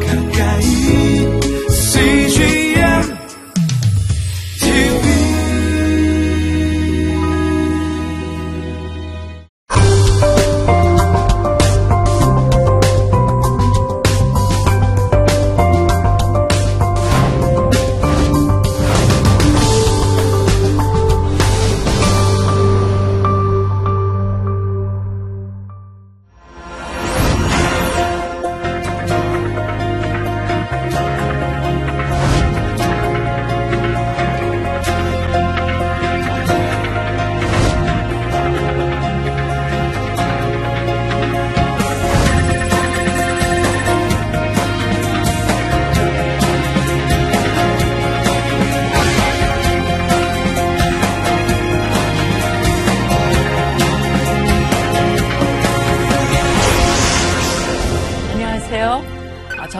가까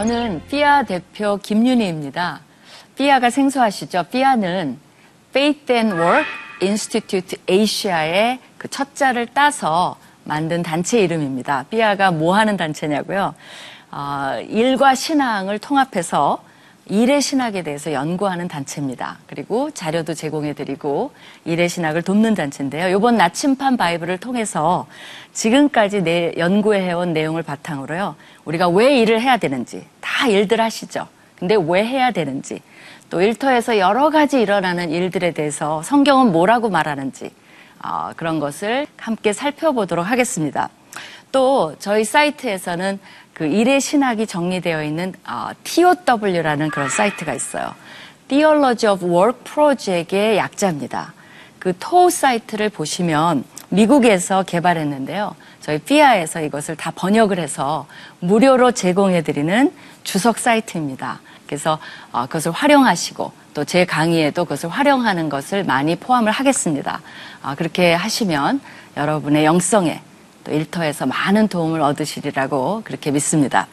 저는 삐아 대표 김윤희입니다. 삐아가 생소하시죠? 삐아는 Faith and Work Institute Asia의 그 첫자를 따서 만든 단체 이름입니다. 삐아가 뭐 하는 단체냐고요? 어, 일과 신앙을 통합해서 일의 신학에 대해서 연구하는 단체입니다. 그리고 자료도 제공해드리고 일의 신학을 돕는 단체인데요. 이번 나침판 바이블을 통해서 지금까지 내 연구해온 내용을 바탕으로요. 우리가 왜 일을 해야 되는지 다 일들 하시죠. 근데 왜 해야 되는지 또 일터에서 여러 가지 일어나는 일들에 대해서 성경은 뭐라고 말하는지 어, 그런 것을 함께 살펴보도록 하겠습니다. 또 저희 사이트에서는 그 일의 신학이 정리되어 있는 어, TOW라는 그런 사이트가 있어요. Theology of Work Project의 약자입니다. 그 TOW 사이트를 보시면 미국에서 개발했는데요. 저희 피아에서 이것을 다 번역을 해서 무료로 제공해드리는 주석 사이트입니다. 그래서 어, 그것을 활용하시고 또 제 강의에도 그것을 활용하는 것을 많이 포함을 하겠습니다. 어, 그렇게 하시면 여러분의 영성에 또 일터에서 많은 도움을 얻으시리라고 그렇게 믿습니다.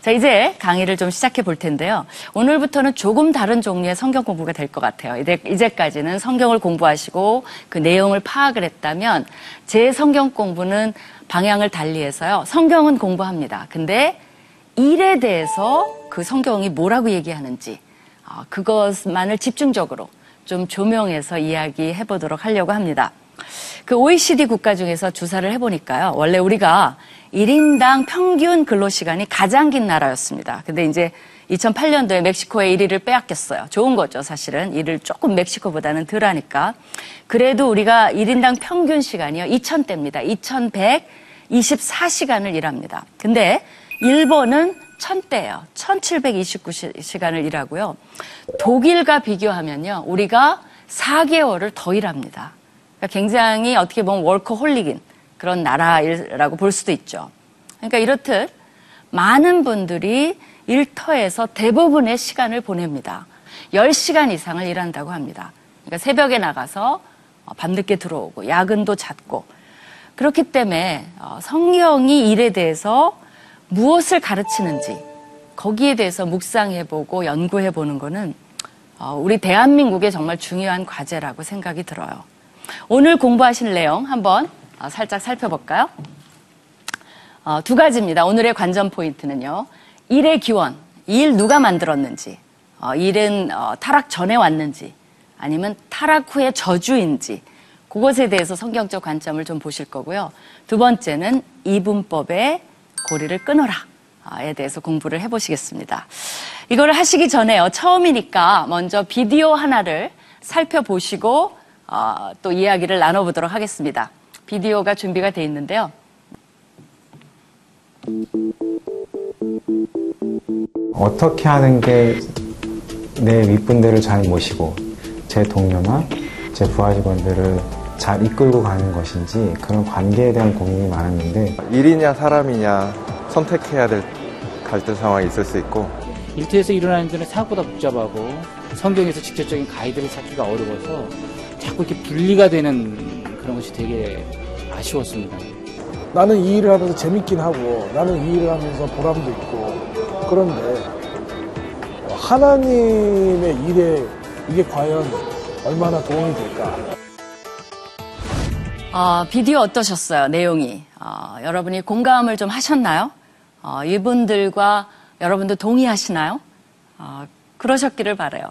자, 이제 강의를 좀 시작해 볼 텐데요. 오늘부터는 조금 다른 종류의 성경 공부가 될 것 같아요. 이제, 이제까지는 성경을 공부하시고 그 내용을 파악을 했다면 제 성경 공부는 방향을 달리해서요. 성경은 공부합니다. 근데 일에 대해서 그 성경이 뭐라고 얘기하는지 어, 그것만을 집중적으로 좀 조명해서 이야기해 보도록 하려고 합니다. 그 OECD 국가 중에서 주사를 해보니까요. 원래 우리가 1인당 평균 근로시간이 가장 긴 나라였습니다. 근데 이제 2008년도에 멕시코의 1위를 빼앗겼어요. 좋은 거죠, 사실은. 일을 조금 멕시코보다는 덜 하니까. 그래도 우리가 1인당 평균 시간이요. 2000대입니다. 2124시간을 일합니다. 근데 일본은 1000대예요. 1729시간을 일하고요. 독일과 비교하면요. 우리가 4개월을 더 일합니다. 그러니까 굉장히 어떻게 보면 월커홀릭인 그런 나라라고 볼 수도 있죠. 그러니까 이렇듯 많은 분들이 일터에서 대부분의 시간을 보냅니다. 10시간 이상을 일한다고 합니다. 그러니까 새벽에 나가서 어, 밤늦게 들어오고 야근도 잦고 그렇기 때문에 어, 성경이 일에 대해서 무엇을 가르치는지 거기에 대해서 묵상해보고 연구해보는 거는 어, 우리 대한민국의 정말 중요한 과제라고 생각이 들어요. 오늘 공부하실 내용 한번 어, 살짝 살펴볼까요? 어, 두 가지입니다. 오늘의 관전 포인트는요. 일의 기원, 일 누가 만들었는지, 어, 일은 어, 타락 전에 왔는지, 아니면 타락 후의 저주인지, 그것에 대해서 성경적 관점을 좀 보실 거고요. 두 번째는 이분법의 고리를 끊어라 에 대해서 공부를 해보시겠습니다. 이거를 하시기 전에요. 처음이니까 먼저 비디오 하나를 살펴보시고 어, 또 이야기를 나눠보도록 하겠습니다. 비디오가 준비가 되어 있는데요. 어떻게 하는 게 내 윗분들을 잘 모시고 제 동료나 제 부하 직원들을 잘 이끌고 가는 것인지 그런 관계에 대한 고민이 많았는데 일이냐 사람이냐 선택해야 될 갈등 상황이 있을 수 있고 일터에서 일어나는 일은 생각보다 복잡하고 성경에서 직접적인 가이드를 찾기가 어려워서 자꾸 이렇게 분리가 되는 그런 것이 되게 아쉬웠습니다. 나는 이 일을 하면서 재밌긴 하고 나는 이 일을 하면서 보람도 있고 그런데 하나님의 일에 이게 과연 얼마나 도움이 될까? 어, 비디오 어떠셨어요? 내용이 어, 여러분이 공감을 좀 하셨나요? 어, 이분들과 여러분도 동의하시나요? 어, 그러셨기를 바래요.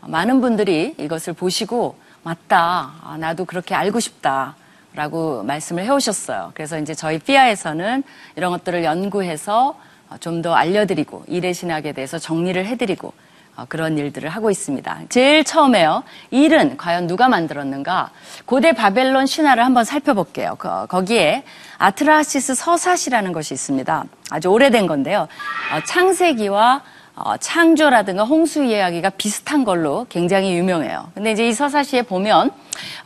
많은 분들이 이것을 보시고 맞다. 아, 나도 그렇게 알고 싶다. 라고 말씀을 해오셨어요. 그래서 이제 저희 피아에서는 이런 것들을 연구해서 좀 더 알려드리고 일의 신학에 대해서 정리를 해드리고 어, 그런 일들을 하고 있습니다. 제일 처음에요. 일은 과연 누가 만들었는가? 고대 바벨론 신화를 한번 살펴볼게요. 거- 거기에 아트라시스 서사시라는 것이 있습니다. 아주 오래된 건데요. 어, 창세기와 어, 창조라든가 홍수 이야기가 비슷한 걸로 굉장히 유명해요. 근데 이제 이 서사시에 보면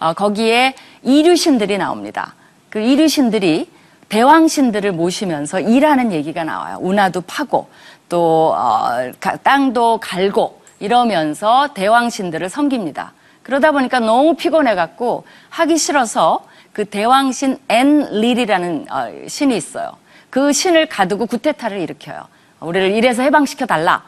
어, 거기에 이류신들이 나옵니다. 그 이류신들이 대왕신들을 모시면서 일하는 얘기가 나와요. 운하도 파고 또 어, 가- 땅도 갈고 이러면서 대왕신들을 섬깁니다. 그러다 보니까 너무 피곤해 갖고 하기 싫어서 그 대왕신 엔릴이라는 어, 신이 있어요. 그 신을 가두고 구테타를 일으켜요. 우리를 일에서 해방시켜 달라.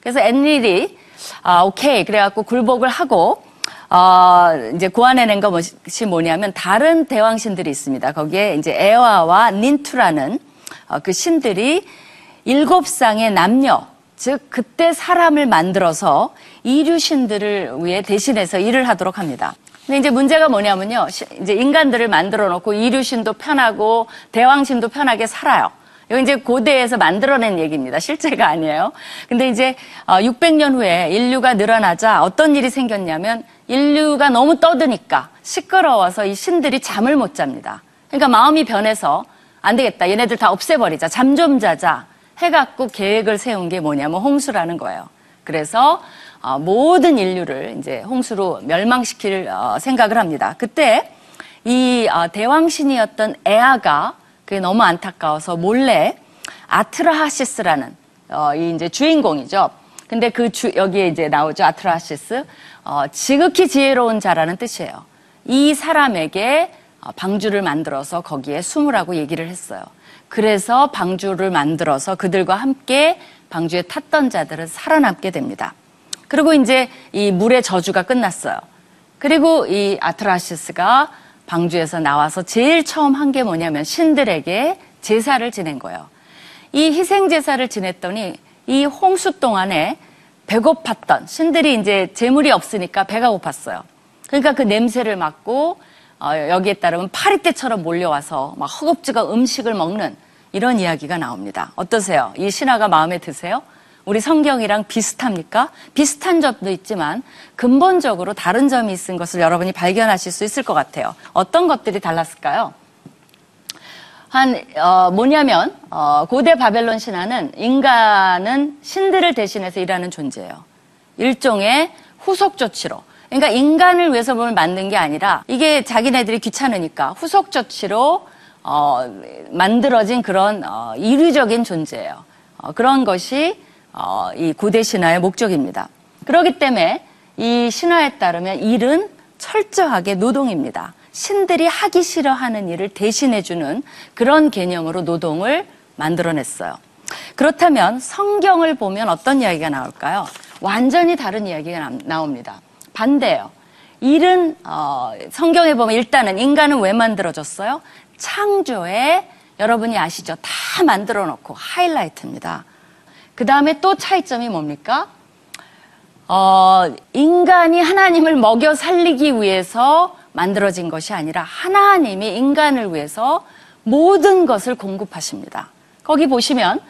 그래서 엔릴이 아 오케이 그래갖고 굴복을 하고 어, 이제 고안해낸 것이 뭐냐면 다른 대왕신들이 있습니다. 거기에 이제 에와와 닌투라는 어, 그 신들이 일곱 쌍의 남녀, 즉 그때 사람을 만들어서 이류신들을 위해 대신해서 일을 하도록 합니다. 근데 이제 문제가 뭐냐면요. 시- 이제 인간들을 만들어 놓고 이류신도 편하고 대왕신도 편하게 살아요. 이거 이제 고대에서 만들어낸 얘기입니다. 실제가 아니에요. 근데 이제 600년 후에 인류가 늘어나자 어떤 일이 생겼냐면 인류가 너무 떠드니까 시끄러워서 이 신들이 잠을 못 잡니다. 그러니까 마음이 변해서 안 되겠다. 얘네들 다 없애버리자. 잠 좀 자자. 해갖고 계획을 세운 게 뭐냐면 홍수라는 거예요. 그래서 어, 모든 인류를 이제 홍수로 멸망시킬 어, 생각을 합니다. 그때 이 어, 대왕신이었던 에아가 그게 너무 안타까워서 몰래 아트라하시스라는 어, 이 이제 주인공이죠. 근데 그 주, 여기에 이제 나오죠 아트라하시스 어, 지극히 지혜로운 자라는 뜻이에요. 이 사람에게 어, 방주를 만들어서 거기에 숨으라고 얘기를 했어요. 그래서 방주를 만들어서 그들과 함께 방주에 탔던 자들은 살아남게 됩니다. 그리고 이제 이 물의 저주가 끝났어요. 그리고 이 아트라시스가 방주에서 나와서 제일 처음 한 게 뭐냐면 신들에게 제사를 지낸 거예요. 이 희생 제사를 지냈더니 이 홍수 동안에 배고팠던 신들이 이제 재물이 없으니까 배가 고팠어요. 그러니까 그 냄새를 맡고 어, 여기에 따르면 파리떼처럼 몰려와서 막 허겁지겁 음식을 먹는 이런 이야기가 나옵니다. 어떠세요? 이 신화가 마음에 드세요? 우리 성경이랑 비슷합니까? 비슷한 점도 있지만 근본적으로 다른 점이 있은 것을 여러분이 발견하실 수 있을 것 같아요. 어떤 것들이 달랐을까요? 한 어, 뭐냐면 어, 고대 바벨론 신화는 인간은 신들을 대신해서 일하는 존재예요. 일종의 후속 조치로. 그러니까 인간을 위해서 뭘 만든 게 아니라 이게 자기네들이 귀찮으니까 후속 조치로 어, 만들어진 그런 어, 이류적인 존재예요. 어, 그런 것이 어, 이 고대 신화의 목적입니다. 그렇기 때문에 이 신화에 따르면 일은 철저하게 노동입니다. 신들이 하기 싫어하는 일을 대신해주는 그런 개념으로 노동을 만들어냈어요. 그렇다면 성경을 보면 어떤 이야기가 나올까요? 완전히 다른 이야기가 나- 나옵니다. 반대예요. 일은 어, 성경에 보면 일단은 인간은 왜 만들어졌어요? 창조에 여러분이 아시죠? 다 만들어 놓고 하이라이트입니다. 그 다음에 또 차이점이 뭡니까? 어, 인간이 하나님을 먹여 살리기 위해서 만들어진 것이 아니라 하나님이 인간을 위해서 모든 것을 공급하십니다. 거기 보시면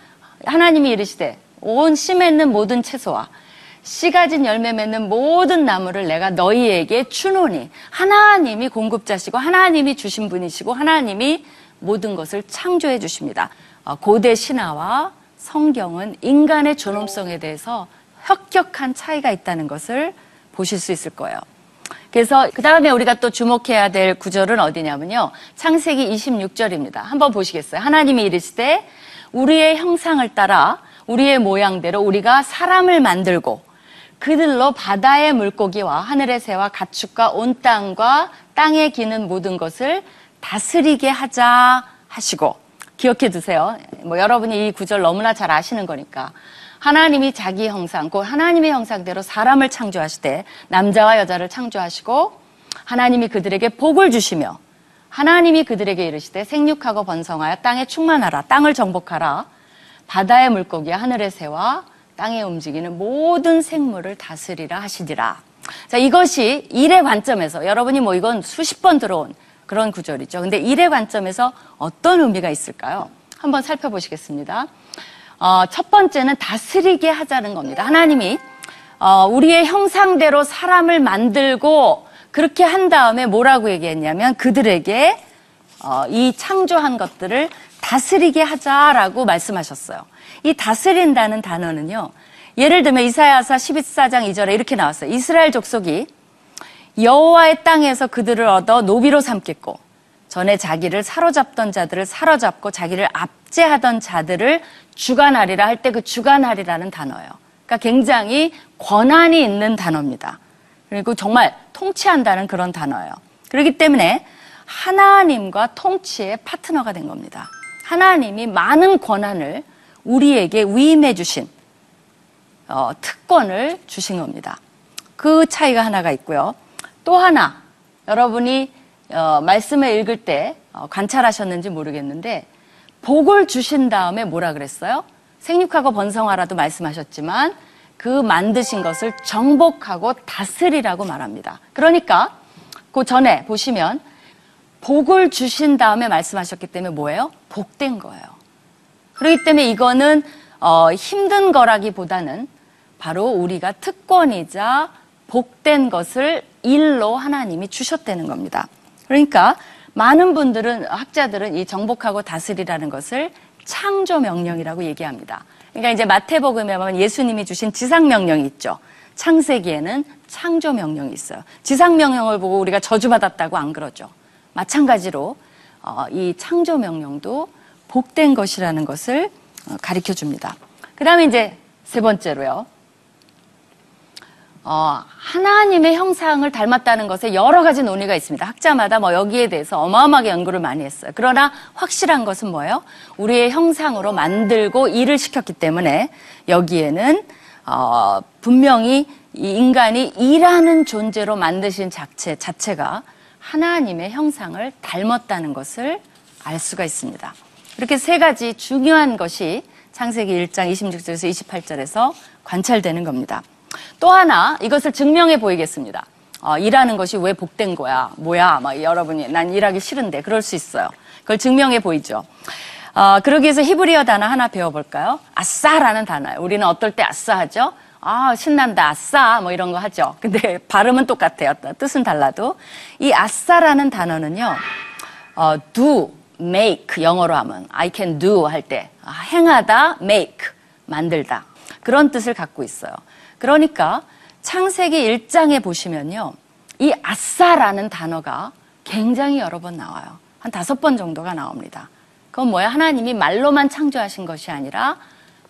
하나님이 이르시되 온씨 맺는 모든 채소와 씨 가 진 열매 맺는 모든 나무를 내가 너희에게 주노니 하나님이 공급자시고 하나님이 주신 분이시고 하나님이 모든 것을 창조해 주십니다. 어, 고대 신화와 성경은 인간의 존엄성에 대해서 혁혁한 차이가 있다는 것을 보실 수 있을 거예요. 그래서 그 다음에 우리가 또 주목해야 될 구절은 어디냐면요. 창세기 26절입니다. 한번 보시겠어요? 하나님이 이르시되 우리의 형상을 따라 우리의 모양대로 우리가 사람을 만들고 그들로 바다의 물고기와 하늘의 새와 가축과 온 땅과 땅에 기는 모든 것을 다스리게 하자 하시고 기억해 두세요. 뭐 여러분이 이 구절 너무나 잘 아시는 거니까. 하나님이 자기 형상, 곧 하나님의 형상대로 사람을 창조하시되 남자와 여자를 창조하시고 하나님이 그들에게 복을 주시며 하나님이 그들에게 이르시되 생육하고 번성하여 땅에 충만하라 땅을 정복하라 바다의 물고기와 하늘의 새와 땅에 움직이는 모든 생물을 다스리라 하시리라. 자, 이것이 일의 관점에서 여러분이 뭐 이건 수십 번 들어온 그런 구절이죠. 근데 일의 관점에서 어떤 의미가 있을까요? 한번 살펴보시겠습니다. 어, 첫 번째는 다스리게 하자는 겁니다. 하나님이 어, 우리의 형상대로 사람을 만들고 그렇게 한 다음에 뭐라고 얘기했냐면 그들에게 어, 이 창조한 것들을 다스리게 하자라고 말씀하셨어요. 이 다스린다는 단어는요. 예를 들면 이사야서 14장 2절에 이렇게 나왔어요. 이스라엘 족속이 여호와의 땅에서 그들을 얻어 노비로 삼겠고 전에 자기를 사로잡던 자들을 사로잡고 자기를 압제하던 자들을 주관하리라 할 때 그 주관하리라는 단어예요. 그러니까 굉장히 권한이 있는 단어입니다. 그리고 정말 통치한다는 그런 단어예요. 그렇기 때문에 하나님과 통치의 파트너가 된 겁니다. 하나님이 많은 권한을 우리에게 위임해 주신 어, 특권을 주신 겁니다. 그 차이가 하나가 있고요. 또 하나 여러분이 어, 말씀을 읽을 때 어, 관찰하셨는지 모르겠는데 복을 주신 다음에 뭐라 그랬어요? 생육하고 번성하라도 말씀하셨지만 그 만드신 것을 정복하고 다스리라고 말합니다. 그러니까 그 전에 보시면 복을 주신 다음에 말씀하셨기 때문에 뭐예요? 복된 거예요. 그렇기 때문에 이거는 어, 힘든 거라기보다는 바로 우리가 특권이자 복된 것을 일로 하나님이 주셨다는 겁니다. 그러니까 많은 분들은 학자들은 이 정복하고 다스리라는 것을 창조 명령이라고 얘기합니다. 그러니까 이제 마태복음에 보면 예수님이 주신 지상 명령이 있죠. 창세기에는 창조 명령이 있어요. 지상 명령을 보고 우리가 저주받았다고 안 그러죠. 마찬가지로 어, 이 창조 명령도 복된 것이라는 것을 어, 가르쳐 줍니다. 그 다음에 이제 세 번째로요. 어, 하나님의 형상을 닮았다는 것에 여러 가지 논의가 있습니다. 학자마다 뭐 여기에 대해서 어마어마하게 연구를 많이 했어요. 그러나 확실한 것은 뭐예요? 우리의 형상으로 만들고 일을 시켰기 때문에 여기에는 어, 분명히 이 인간이 일하는 존재로 만드신 자체 자체가 하나님의 형상을 닮았다는 것을 알 수가 있습니다. 이렇게 세 가지 중요한 것이 창세기 1장 26절에서 28절에서 관찰되는 겁니다. 또 하나 이것을 증명해 보이겠습니다. 어, 일하는 것이 왜 복된 거야? 뭐야? 막 여러분이 난 일하기 싫은데 그럴 수 있어요. 그걸 증명해 보이죠. 어, 그러기 위해서 히브리어 단어 하나 배워볼까요? 아싸라는 단어예요. 우리는 어떨 때 아싸 하죠? 아, 신난다, 아싸, 뭐 이런 거 하죠. 근데 발음은 똑같아요. 뜻은 달라도. 이 아싸라는 단어는요, 어, do, make, 영어로 하면, I can do 할 때, 아, 행하다, make, 만들다. 그런 뜻을 갖고 있어요. 그러니까 창세기 1장에 보시면요, 이 아싸라는 단어가 굉장히 여러 번 나와요. 한 다섯 번 정도가 나옵니다. 그건 뭐야? 하나님이 말로만 창조하신 것이 아니라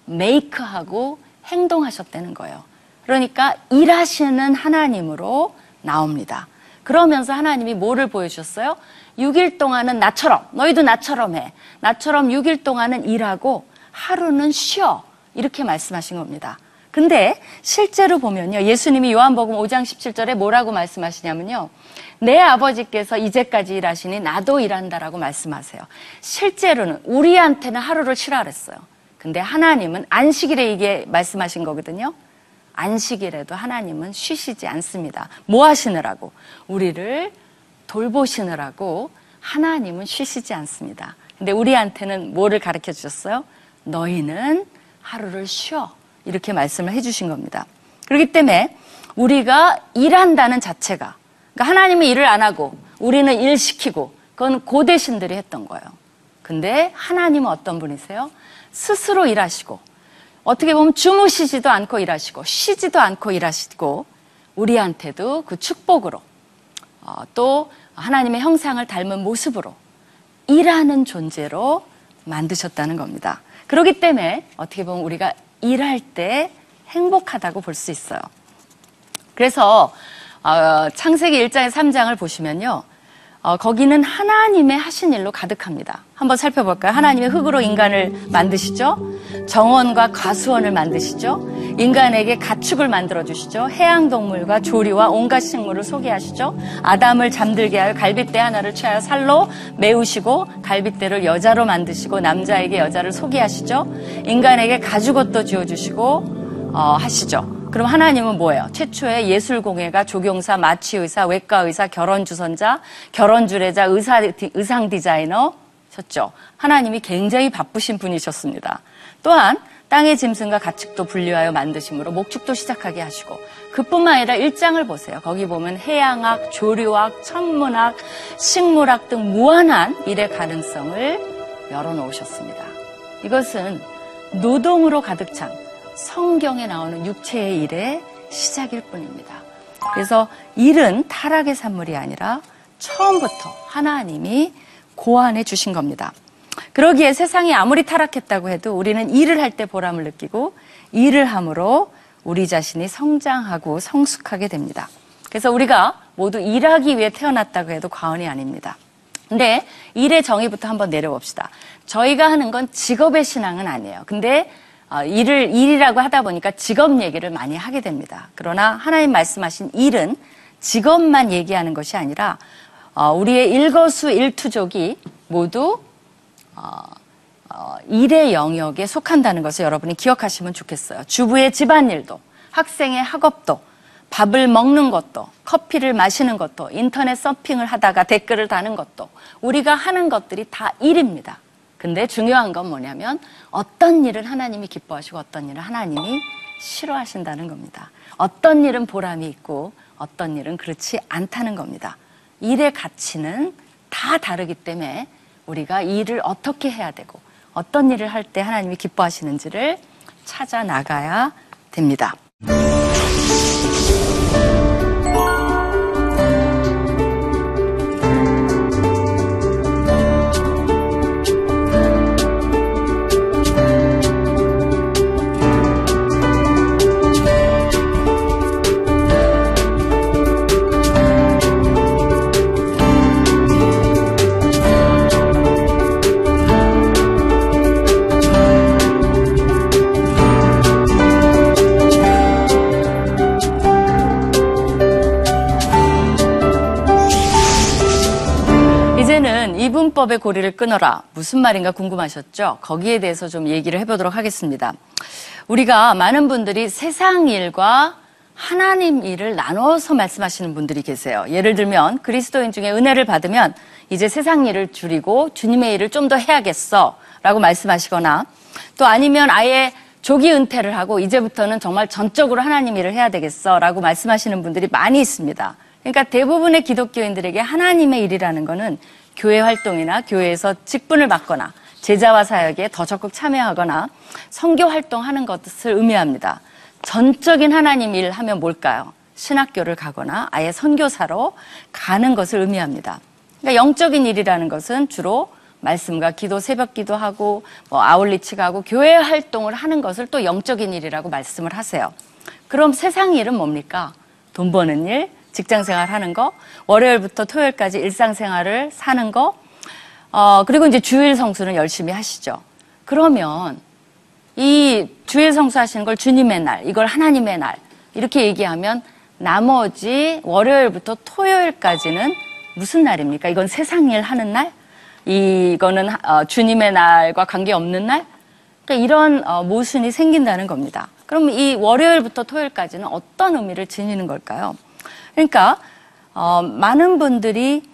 메이크하고 행동하셨다는 거예요. 그러니까 일하시는 하나님으로 나옵니다. 그러면서 하나님이 뭐를 보여주셨어요? 6일 동안은 나처럼, 너희도 나처럼 해. 나처럼 6일 동안은 일하고 하루는 쉬어. 이렇게 말씀하신 겁니다. 근데 실제로 보면요. 예수님이 요한복음 5장 17절에 뭐라고 말씀하시냐면요. 내 아버지께서 이제까지 일하시니 나도 일한다라고 말씀하세요. 실제로는 우리한테는 하루를 쉬라 그랬어요. 근데 하나님은 안식일에 이게 말씀하신 거거든요. 안식일에도 하나님은 쉬시지 않습니다. 뭐 하시느라고? 우리를 돌보시느라고 하나님은 쉬시지 않습니다. 근데 우리한테는 뭐를 가르쳐 주셨어요? 너희는 하루를 쉬어. 이렇게 말씀을 해 주신 겁니다. 그렇기 때문에 우리가 일한다는 자체가 그러니까 하나님은 일을 안 하고 우리는 일 시키고 그건 고대 신들이 했던 거예요. 근데 하나님은 어떤 분이세요? 스스로 일하시고 어떻게 보면 주무시지도 않고 일하시고 쉬지도 않고 일하시고 우리한테도 그 축복으로 어, 또 하나님의 형상을 닮은 모습으로 일하는 존재로 만드셨다는 겁니다. 그렇기 때문에 어떻게 보면 우리가 일할 때 행복하다고 볼 수 있어요. 그래서 어, 창세기 1장의 3장을 보시면요. 어, 거기는 하나님의 하신 일로 가득합니다. 한번 살펴볼까요? 하나님의 흙으로 인간을 만드시죠? 정원과 과수원을 만드시죠? 인간에게 가축을 만들어 주시죠. 해양 동물과 조리와 온갖 식물을 소개하시죠. 아담을 잠들게 하여 갈빗대 하나를 취하여 살로 메우시고 갈빗대를 여자로 만드시고 남자에게 여자를 소개하시죠. 인간에게 가죽옷도 지어 주시고 어, 하시죠. 그럼 하나님은 뭐예요? 최초의 예술공예가 조경사, 마취의사, 외과의사, 결혼주선자, 결혼주례자, 의사, 의상 디자이너, 셨죠. 하나님이 굉장히 바쁘신 분이셨습니다. 또한 땅의 짐승과 가축도 분류하여 만드심으로 목축도 시작하게 하시고 그뿐만 아니라 일장을 보세요. 거기 보면 해양학, 조류학, 천문학, 식물학 등 무한한 일의 가능성을 열어놓으셨습니다. 이것은 노동으로 가득 찬 성경에 나오는 육체의 일의 시작일 뿐입니다. 그래서 일은 타락의 산물이 아니라 처음부터 하나님이 고안해 주신 겁니다. 그러기에 세상이 아무리 타락했다고 해도 우리는 일을 할 때 보람을 느끼고 일을 함으로 우리 자신이 성장하고 성숙하게 됩니다. 그래서 우리가 모두 일하기 위해 태어났다고 해도 과언이 아닙니다. 근데 일의 정의부터 한번 내려봅시다. 저희가 하는 건 직업의 신앙은 아니에요. 근데 어, 일을 일이라고 하다 보니까 직업 얘기를 많이 하게 됩니다. 그러나 하나님 말씀하신 일은 직업만 얘기하는 것이 아니라 어, 우리의 일거수일투족이 모두 어, 어, 일의 영역에 속한다는 것을 여러분이 기억하시면 좋겠어요. 주부의 집안일도, 학생의 학업도, 밥을 먹는 것도, 커피를 마시는 것도, 인터넷 서핑을 하다가 댓글을 다는 것도, 우리가 하는 것들이 다 일입니다. 근데 중요한 건 뭐냐면 어떤 일은 하나님이 기뻐하시고 어떤 일은 하나님이 싫어하신다는 겁니다. 어떤 일은 보람이 있고 어떤 일은 그렇지 않다는 겁니다. 일의 가치는 다 다르기 때문에 우리가 일을 어떻게 해야 되고 어떤 일을 할 때 하나님이 기뻐하시는지를 찾아 나가야 됩니다. 이제는 이분법의 고리를 끊어라. 무슨 말인가 궁금하셨죠? 거기에 대해서 좀 얘기를 해보도록 하겠습니다. 우리가 많은 분들이 세상 일과 하나님 일을 나눠서 말씀하시는 분들이 계세요. 예를 들면 그리스도인 중에 은혜를 받으면 이제 세상 일을 줄이고 주님의 일을 좀 더 해야겠어 라고 말씀하시거나 또 아니면 아예 조기 은퇴를 하고 이제부터는 정말 전적으로 하나님 일을 해야 되겠어 라고 말씀하시는 분들이 많이 있습니다. 그러니까 대부분의 기독교인들에게 하나님의 일이라는 것은 교회 활동이나 교회에서 직분을 맡거나 제자와 사역에 더 적극 참여하거나 선교 활동하는 것을 의미합니다. 전적인 하나님 일 하면 뭘까요? 신학교를 가거나 아예 선교사로 가는 것을 의미합니다. 그러니까 영적인 일이라는 것은 주로 말씀과 기도, 새벽 기도하고 뭐 아울리치 가고 교회 활동을 하는 것을 또 영적인 일이라고 말씀을 하세요. 그럼 세상 일은 뭡니까? 돈 버는 일, 직장 생활 하는 거, 월요일부터 토요일까지 일상 생활을 사는 거, 어, 그리고 이제 주일 성수는 열심히 하시죠. 그러면 이 주일 성수 하시는 걸 주님의 날, 이걸 하나님의 날, 이렇게 얘기하면 나머지 월요일부터 토요일까지는 무슨 날입니까? 이건 세상 일 하는 날? 이거는 어, 주님의 날과 관계없는 날? 그러니까 이런 어, 모순이 생긴다는 겁니다. 그럼 이 월요일부터 토요일까지는 어떤 의미를 지니는 걸까요? 그러니까 어, 많은 분들이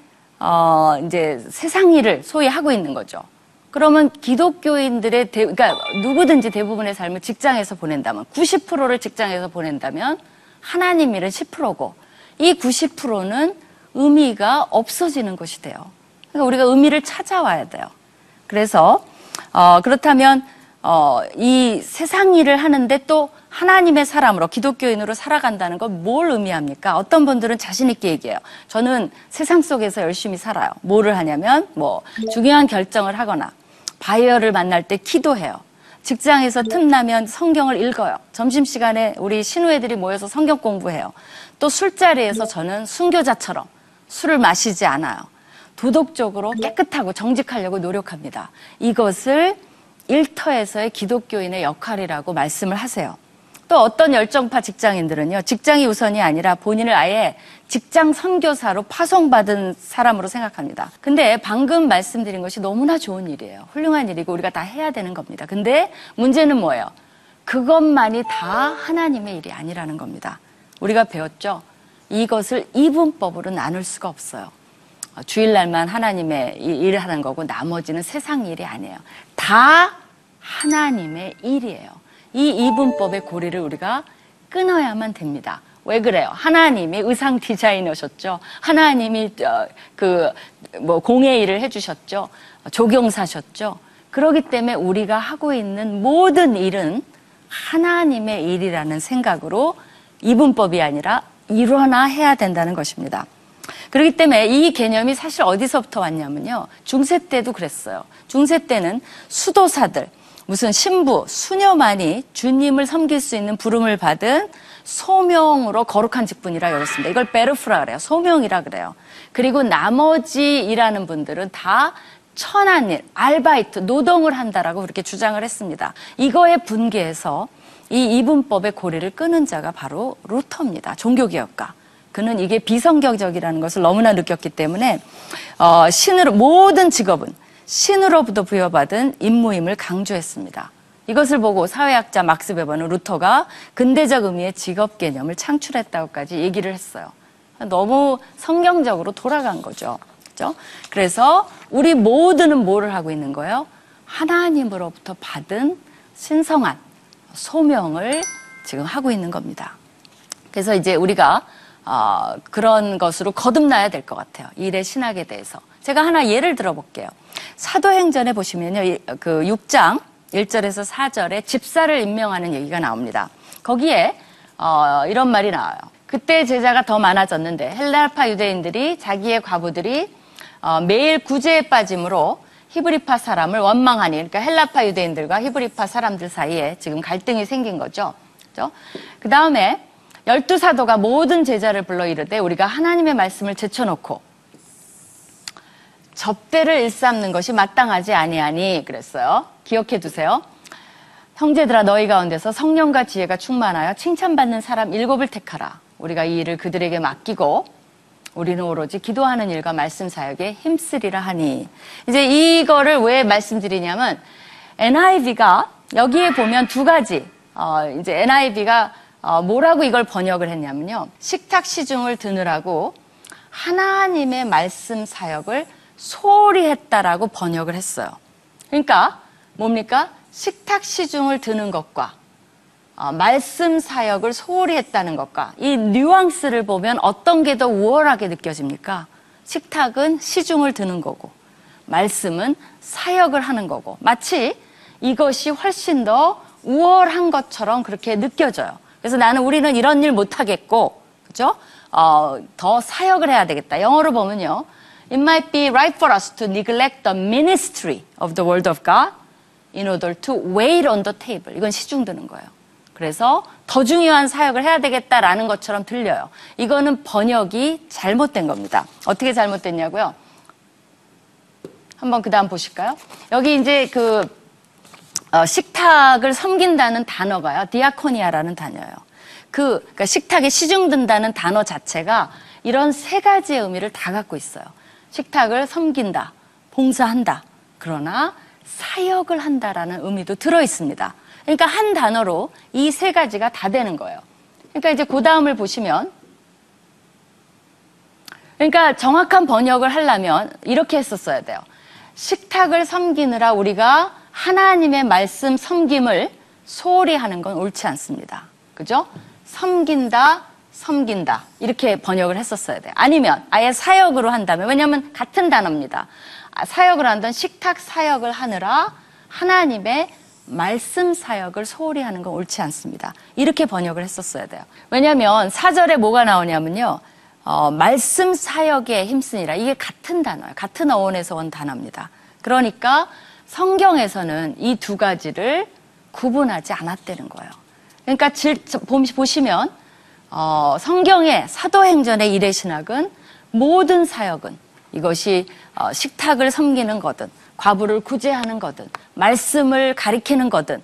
어, 이제 세상 일을 소위 하고 있는 거죠. 그러면 기독교인들의 대, 그러니까 누구든지 대부분의 삶을 직장에서 보낸다면 90%를 직장에서 보낸다면 하나님 일은 10%고 이 90%는 의미가 없어지는 것이 돼요. 그러니까 우리가 의미를 찾아와야 돼요. 그래서 어, 그렇다면 어, 이 세상 일을 하는데 또 하나님의 사람으로 기독교인으로 살아간다는 건 뭘 의미합니까? 어떤 분들은 자신 있게 얘기해요. 저는 세상 속에서 열심히 살아요. 뭐를 하냐면 뭐 중요한 결정을 하거나 바이어를 만날 때 기도해요. 직장에서 틈나면 성경을 읽어요. 점심시간에 우리 신우애들이 모여서 성경 공부해요. 또 술자리에서 저는 순교자처럼 술을 마시지 않아요. 도덕적으로 깨끗하고 정직하려고 노력합니다. 이것을 일터에서의 기독교인의 역할이라고 말씀을 하세요. 또 어떤 열정파 직장인들은요, 직장이 우선이 아니라 본인을 아예 직장 선교사로 파송받은 사람으로 생각합니다. 근데 방금 말씀드린 것이 너무나 좋은 일이에요. 훌륭한 일이고 우리가 다 해야 되는 겁니다. 근데 문제는 뭐예요? 그것만이 다 하나님의 일이 아니라는 겁니다. 우리가 배웠죠? 이것을 이분법으로 나눌 수가 없어요. 어, 주일날만 하나님의 이 일을 하는 거고 나머지는 세상 일이 아니에요. 다 하나님의 일이에요. 이 이분법의 고리를 우리가 끊어야만 됩니다. 왜 그래요? 하나님이 의상 디자이너셨죠. 하나님이 어, 그뭐 공예 일을 해주셨죠. 조경사셨죠. 그렇기 때문에 우리가 하고 있는 모든 일은 하나님의 일이라는 생각으로 이분법이 아니라 일어나 해야 된다는 것입니다. 그렇기 때문에 이 개념이 사실 어디서부터 왔냐면요. 중세 때도 그랬어요. 중세 때는 수도사들, 무슨 신부, 수녀만이 주님을 섬길 수 있는 부름을 받은 소명으로 거룩한 직분이라 그랬습니다. 이걸 베르프라 그래요. 소명이라 그래요. 그리고 나머지 일하는 분들은 다 천한 일, 알바이트, 노동을 한다라고 그렇게 주장을 했습니다. 이거에 분개해서 이 이분법의 고리를 끄는 자가 바로 루터입니다. 종교개혁가. 그는 이게 비성경적이라는 것을 너무나 느꼈기 때문에 어, 신으로 모든 직업은 신으로부터 부여받은 임무임을 강조했습니다. 이것을 보고 사회학자 막스 베버는 루터가 근대적 의미의 직업 개념을 창출했다고까지 얘기를 했어요. 너무 성경적으로 돌아간 거죠. 그죠? 그래서 우리 모두는 뭐를 하고 있는 거예요? 하나님으로부터 받은 신성한 소명을 지금 하고 있는 겁니다. 그래서 이제 우리가 어, 그런 것으로 거듭나야 될 것 같아요. 일의 신학에 대해서. 제가 하나 예를 들어볼게요. 사도행전에 보시면요. 이- 그 6장 1절에서 4절에 집사를 임명하는 얘기가 나옵니다. 거기에 어, 이런 말이 나와요. 그때 제자가 더 많아졌는데 헬라파 유대인들이 자기의 과부들이 어, 매일 구제에 빠짐으로 히브리파 사람을 원망하니 그러니까 헬라파 유대인들과 히브리파 사람들 사이에 지금 갈등이 생긴 거죠. 그죠? 그 다음에 열두 사도가 모든 제자를 불러 이르되 우리가 하나님의 말씀을 제쳐놓고 접대를 일삼는 것이 마땅하지 아니하니 그랬어요. 기억해 두세요. 형제들아 너희 가운데서 성령과 지혜가 충만하여 칭찬받는 사람 일곱을 택하라. 우리가 이 일을 그들에게 맡기고 우리는 오로지 기도하는 일과 말씀 사역에 힘쓰리라 하니 이제 이거를 왜 말씀드리냐면 NIV가 여기에 보면 두 가지 어, 이제 NIV가 어, 뭐라고 이걸 번역을 했냐면요 식탁 시중을 드느라고 하나님의 말씀 사역을 소홀히 했다라고 번역을 했어요. 그러니까 뭡니까 식탁 시중을 드는 것과 어, 말씀 사역을 소홀히 했다는 것과 이 뉘앙스를 보면 어떤 게 더 우월하게 느껴집니까? 식탁은 시중을 드는 거고 말씀은 사역을 하는 거고 마치 이것이 훨씬 더 우월한 것처럼 그렇게 느껴져요. 그래서 나는 우리는 이런 일 못하겠고 그죠? 어, 더 사역을 해야 되겠다. 영어로 보면요. It might be right for us to neglect the ministry of the word of God in order to wait on the table. 이건 시중 드는 거예요. 그래서 더 중요한 사역을 해야 되겠다라는 것처럼 들려요. 이거는 번역이 잘못된 겁니다. 어떻게 잘못됐냐고요? 한번 그 다음 보실까요? 여기 이제 그 어, 식탁을 섬긴다는 단어가요. 디아코니아라는 단어예요. 그 그러니까 식탁에 시중 든다는 단어 자체가 이런 세 가지의 의미를 다 갖고 있어요. 식탁을 섬긴다, 봉사한다. 그러나 사역을 한다라는 의미도 들어 있습니다. 그러니까 한 단어로 이 세 가지가 다 되는 거예요. 그러니까 이제 그 다음을 보시면 그러니까 정확한 번역을 하려면 이렇게 했었어야 돼요. 식탁을 섬기느라 우리가 하나님의 말씀 섬김을 소홀히 하는 건 옳지 않습니다. 그죠? 섬긴다, 섬긴다. 이렇게 번역을 했었어야 돼요. 아니면 아예 사역으로 한다면, 왜냐하면 같은 단어입니다. 아, 사역을 한던 식탁 사역을 하느라 하나님의 말씀 사역을 소홀히 하는 건 옳지 않습니다. 이렇게 번역을 했었어야 돼요. 왜냐하면 사절에 뭐가 나오냐면요. 어, 말씀 사역에 힘쓰니라. 이게 같은 단어예요. 같은 어원에서 온 단어입니다. 그러니까 성경에서는 이 두 가지를 구분하지 않았다는 거예요. 그러니까 질, 보시면 어, 성경의 사도행전의 일의 신학은 모든 사역은 이것이 어, 식탁을 섬기는 거든 과부를 구제하는 거든 말씀을 가리키는 거든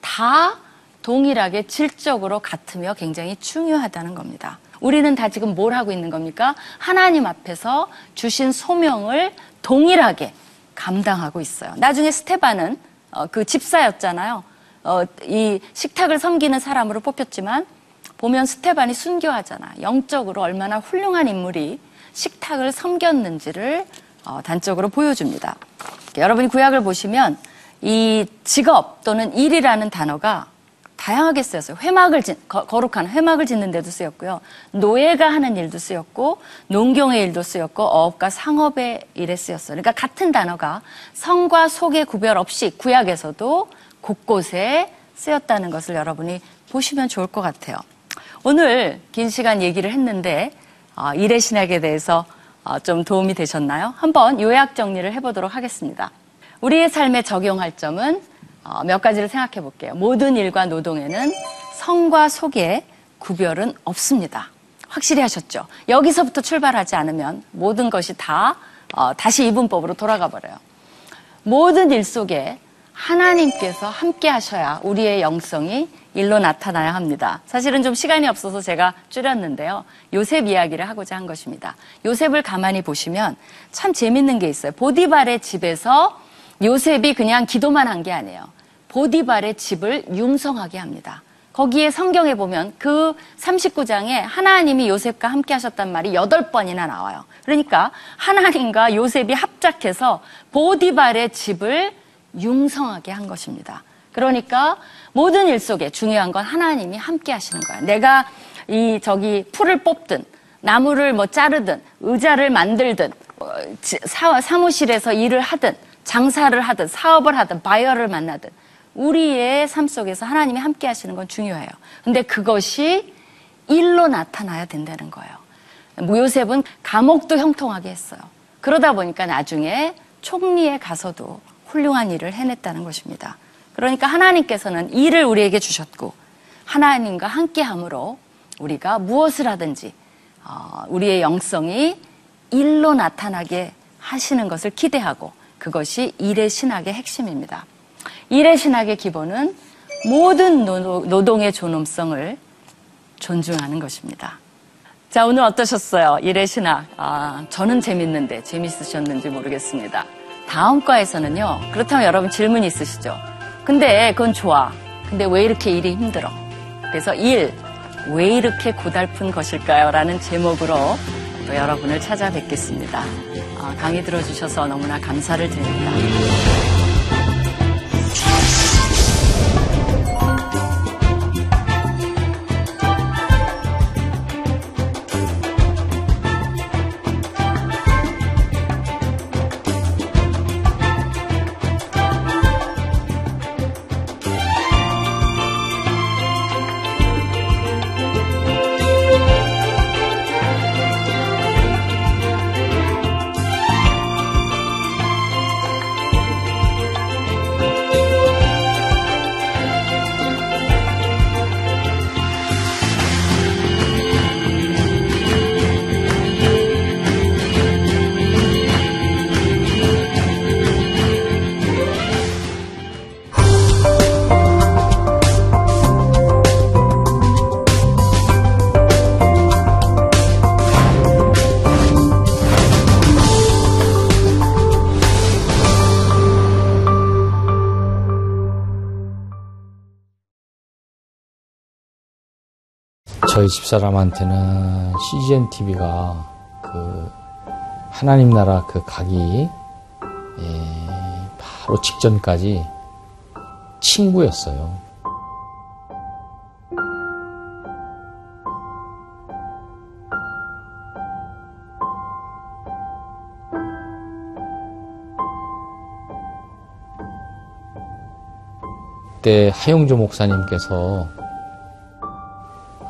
다 동일하게 질적으로 같으며 굉장히 중요하다는 겁니다. 우리는 다 지금 뭘 하고 있는 겁니까? 하나님 앞에서 주신 소명을 동일하게 감당하고 있어요. 나중에 스테반은 어, 그 집사였잖아요. 어, 이 식탁을 섬기는 사람으로 뽑혔지만 보면 스테반이 순교하잖아. 영적으로 얼마나 훌륭한 인물이 식탁을 섬겼는지를 어, 단적으로 보여줍니다. 여러분이 구약을 보시면 이 직업 또는 일이라는 단어가 다양하게 쓰였어요. 회막을 짓, 거, 거룩한 회막을 짓는 데도 쓰였고요. 노예가 하는 일도 쓰였고 농경의 일도 쓰였고 어업과 상업의 일에 쓰였어요. 그러니까 같은 단어가 성과 속의 구별 없이 구약에서도 곳곳에 쓰였다는 것을 여러분이 보시면 좋을 것 같아요. 오늘 긴 시간 얘기를 했는데 어, 일의 신학에 대해서 어, 좀 도움이 되셨나요? 한번 요약 정리를 해보도록 하겠습니다. 우리의 삶에 적용할 점은 어, 몇 가지를 생각해 볼게요. 모든 일과 노동에는 성과 속에 구별은 없습니다. 확실히 하셨죠? 여기서부터 출발하지 않으면 모든 것이 다 어, 다시 이분법으로 돌아가 버려요. 모든 일 속에 하나님께서 함께 하셔야 우리의 영성이 일로 나타나야 합니다. 사실은 좀 시간이 없어서 제가 줄였는데요. 요셉 이야기를 하고자 한 것입니다. 요셉을 가만히 보시면 참 재밌는 게 있어요. 보디발의 집에서 요셉이 그냥 기도만 한 게 아니에요. 보디발의 집을 융성하게 합니다. 거기에 성경에 보면 그 39장에 하나님이 요셉과 함께 하셨단 말이 8번이나 나와요. 그러니까 하나님과 요셉이 합작해서 보디발의 집을 융성하게 한 것입니다. 그러니까 모든 일 속에 중요한 건 하나님이 함께 하시는 거야. 내가 이 저기 풀을 뽑든 나무를 뭐 자르든 의자를 만들든 어, 사무실에서 일을 하든 장사를 하든 사업을 하든 바이어를 만나든 우리의 삶 속에서 하나님이 함께 하시는 건 중요해요. 근데 그것이 일로 나타나야 된다는 거예요. 요셉은 감옥도 형통하게 했어요. 그러다 보니까 나중에 총리에 가서도 훌륭한 일을 해냈다는 것입니다. 그러니까 하나님께서는 일을 우리에게 주셨고 하나님과 함께함으로 우리가 무엇을 하든지 어, 우리의 영성이 일로 나타나게 하시는 것을 기대하고 그것이 일의 신학의 핵심입니다. 일의 신학의 기본은 모든 노- 노동의 존엄성을 존중하는 것입니다. 자, 오늘 어떠셨어요? 일의 신학. 아, 저는 재밌는데 재밌으셨는지 모르겠습니다. 다음 과에서는요. 그렇다면 여러분 질문 있으시죠? 근데 그건 좋아. 근데 왜 이렇게 일이 힘들어? 그래서 일, 왜 이렇게 고달픈 것일까요? 라는 제목으로 또 여러분을 찾아뵙겠습니다. 아, 강의 들어주셔서 너무나 감사를 드립니다. 저희 집사람한테는 CGN TV가 그 하나님 나라 그 가기 예, 바로 직전까지 친구였어요. 그때 하용조 목사님께서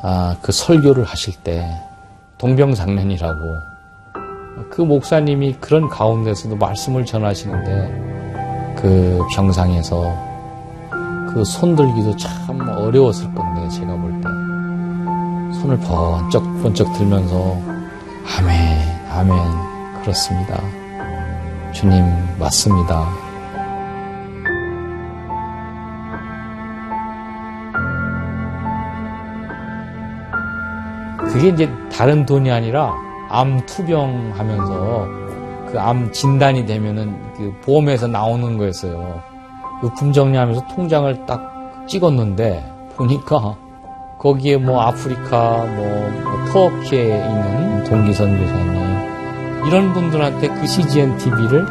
아, 그 설교를 하실 때 동병상련이라고 그 목사님이 그런 가운데서도 말씀을 전하시는데 그 병상에서 그 손들기도 참 어려웠을 건데 제가 볼 때. 손을 번쩍 번쩍 들면서 아멘 아멘. 그렇습니다. 주님 맞습니다 그게 이제 다른 돈이 아니라 암 투병하면서 그 암 진단이 되면은 그 보험에서 나오는 거였어요. 의품 정리하면서 통장을 딱 찍었는데 보니까 거기에 뭐 아프리카 뭐, 뭐 터키에 있는 동기 선 교사님 이런 분들한테 그 CGN TV를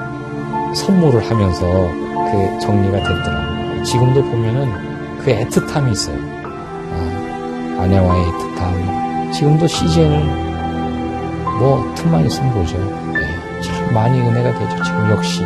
선물을 하면서 그 정리가 됐더라고요. 지금도 보면은 그 애틋함이 있어요. 아, 아내와의 애틋함. 지금도 CGN을 뭐 틈만 있으면 보죠. 네, 참 많이 은혜가 되죠. 지금 역시